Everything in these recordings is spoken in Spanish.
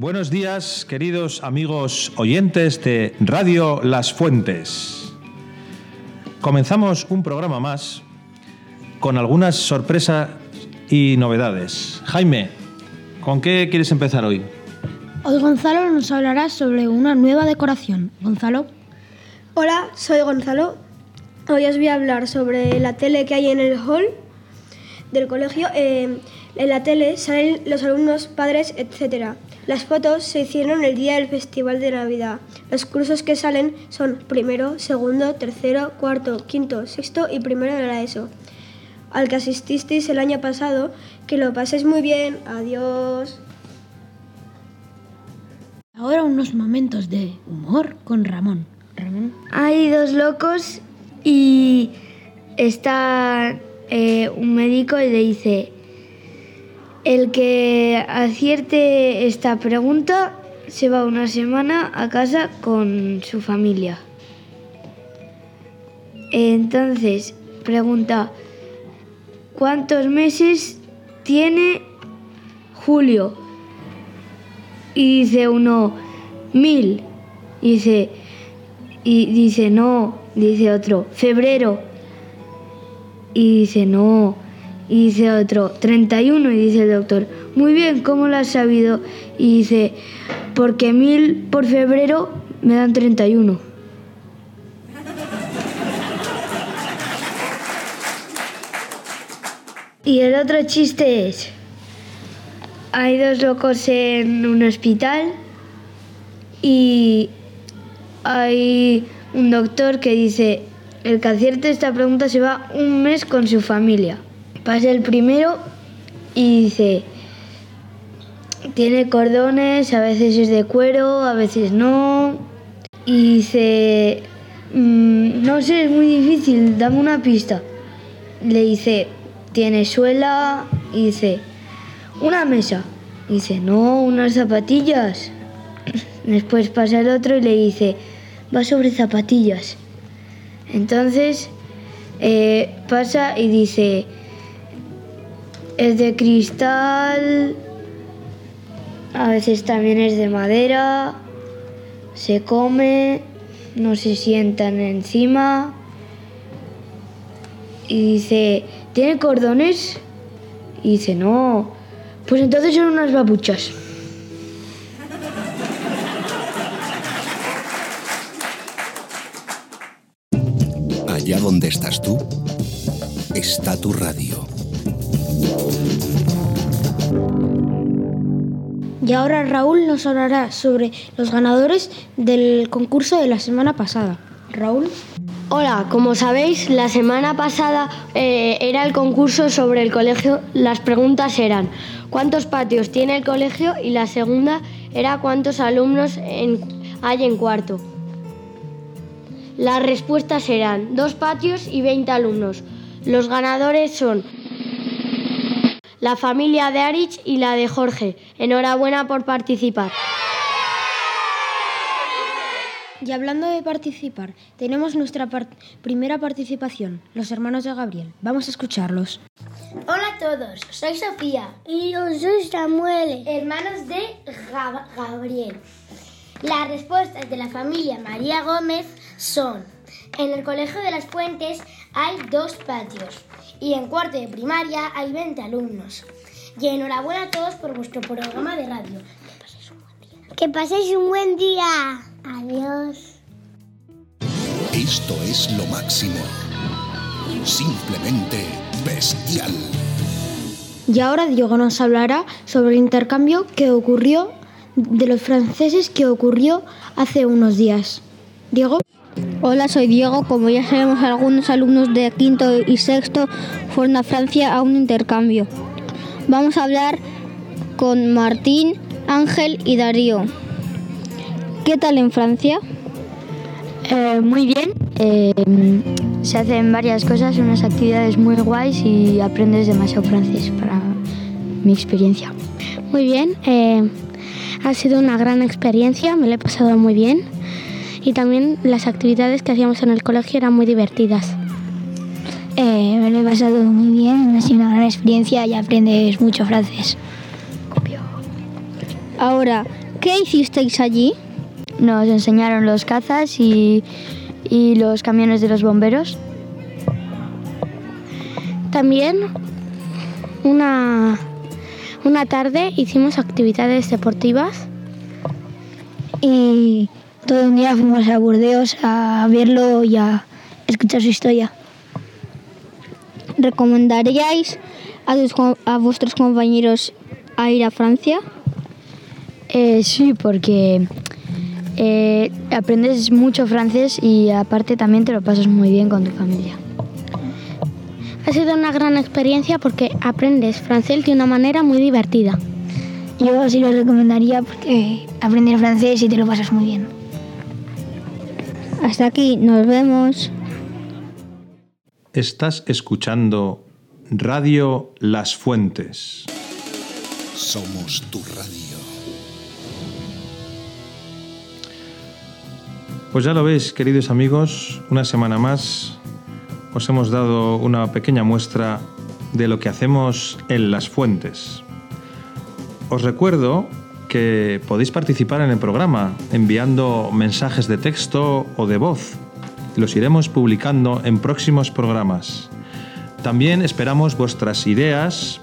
Buenos días, queridos amigos oyentes de Radio Las Fuentes. Comenzamos un programa más con algunas sorpresas y novedades. Jaime, ¿con qué quieres empezar hoy? Hoy Gonzalo nos hablará sobre una nueva decoración. Gonzalo. Hola, soy Gonzalo. Hoy os voy a hablar sobre la tele que hay en el hall del colegio. Eh, en la tele salen los alumnos, padres, etc. Las fotos se hicieron el día del Festival de Navidad. Los cursos que salen son primero, segundo, tercero, cuarto, quinto, sexto y primero de la ESO. Al que asististeis el año pasado, que lo paséis muy bien. Adiós. Ahora unos momentos de humor con Ramón. Ramón. Hay dos locos y está eh, un médico y le dice, el que acierte esta pregunta se va una semana a casa con su familia. Entonces, pregunta, ¿cuántos meses tiene Julio? Y dice uno, mil. Y dice, y dice, no, dice otro, febrero. Y dice, no. Y dice otro, 31. Y dice el doctor, muy bien, ¿cómo lo has sabido? Y dice, porque mil por febrero me dan 31. Y el otro chiste es, hay dos locos en un hospital y hay un doctor que dice, el que acierte esta pregunta se va un mes con su familia. Pasa el primero y dice, tiene cordones, a veces es de cuero, a veces no. Y dice, "Mm, no sé, es muy difícil, dame una pista. Le dice, tiene suela y dice, una mesa. Y dice, no, unas zapatillas. Después pasa el otro y le dice, va sobre zapatillas. Entonces eh, pasa y dice, es de cristal, a veces también es de madera, se come, no se sientan encima. Y dice, ¿tiene cordones? Y dice, no. Pues entonces son unas babuchas. Allá donde estás tú, está tu radio. Y ahora Raúl nos hablará sobre los ganadores del concurso de la semana pasada. Raúl. Hola, como sabéis, la semana pasada eh, era el concurso sobre el colegio. Las preguntas eran ¿cuántos patios tiene el colegio? Y la segunda era ¿cuántos alumnos hay en cuarto? Las respuestas eran dos patios y 20 alumnos. Los ganadores son la familia de Arich y la de Jorge. Enhorabuena por participar. Y hablando de participar, tenemos nuestra par- primera participación, los hermanos de Gabriel. Vamos a escucharlos. Hola a todos, soy Sofía. Y yo soy Samuel, hermanos de Gab- Gabriel. Las respuestas de la familia María Gómez son, en el Colegio de las Fuentes hay dos patios y en cuarto de primaria hay 20 alumnos. Y enhorabuena a todos por vuestro programa de radio. Que paséis un buen día. Adiós. Esto es lo máximo. Simplemente bestial. Y ahora Diego nos hablará sobre el intercambio que ocurrió de los franceses que ocurrió hace unos días. Diego. Hola, soy Diego. Como ya sabemos, algunos alumnos de quinto y sexto fueron a Francia a un intercambio. Vamos a hablar con Martín, Ángel y Darío. ¿Qué tal en Francia? Eh, muy bien. eh, se hacen varias cosas, unas actividades muy guays y aprendes demasiado francés para mi experiencia. Muy bien. eh, ha sido una gran experiencia, me lo he pasado muy bien. Y también las actividades que hacíamos en el colegio eran muy divertidas. Eh, me lo he pasado muy bien, ha sido una gran experiencia y aprendes mucho francés. Ahora, ¿Qué hicisteis allí? Nos enseñaron los cazas y, y los camiones de los bomberos. También una, una tarde hicimos actividades deportivas. Y todo un día fuimos a Burdeos a verlo y a escuchar su historia. ¿Recomendaríais a, tus a vuestros compañeros a ir a Francia? Eh, sí, porque eh, aprendes mucho francés y aparte también te lo pasas muy bien con tu familia. Ha sido una gran experiencia porque aprendes francés de una manera muy divertida. Yo sí lo recomendaría porque aprender francés y te lo pasas muy bien. Hasta aquí, nos vemos. Estás escuchando Radio Las Fuentes. Somos tu radio. Pues ya lo veis, queridos amigos, una semana más os hemos dado una pequeña muestra de lo que hacemos en Las Fuentes. Os recuerdo que podéis participar en el programa enviando mensajes de texto o de voz. Los iremos publicando en próximos programas. También esperamos vuestras ideas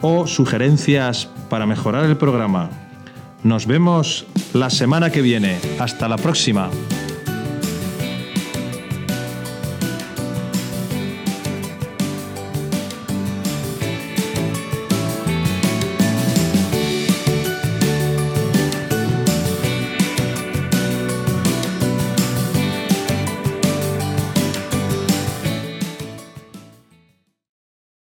o sugerencias para mejorar el programa. Nos vemos la semana que viene. Hasta la próxima.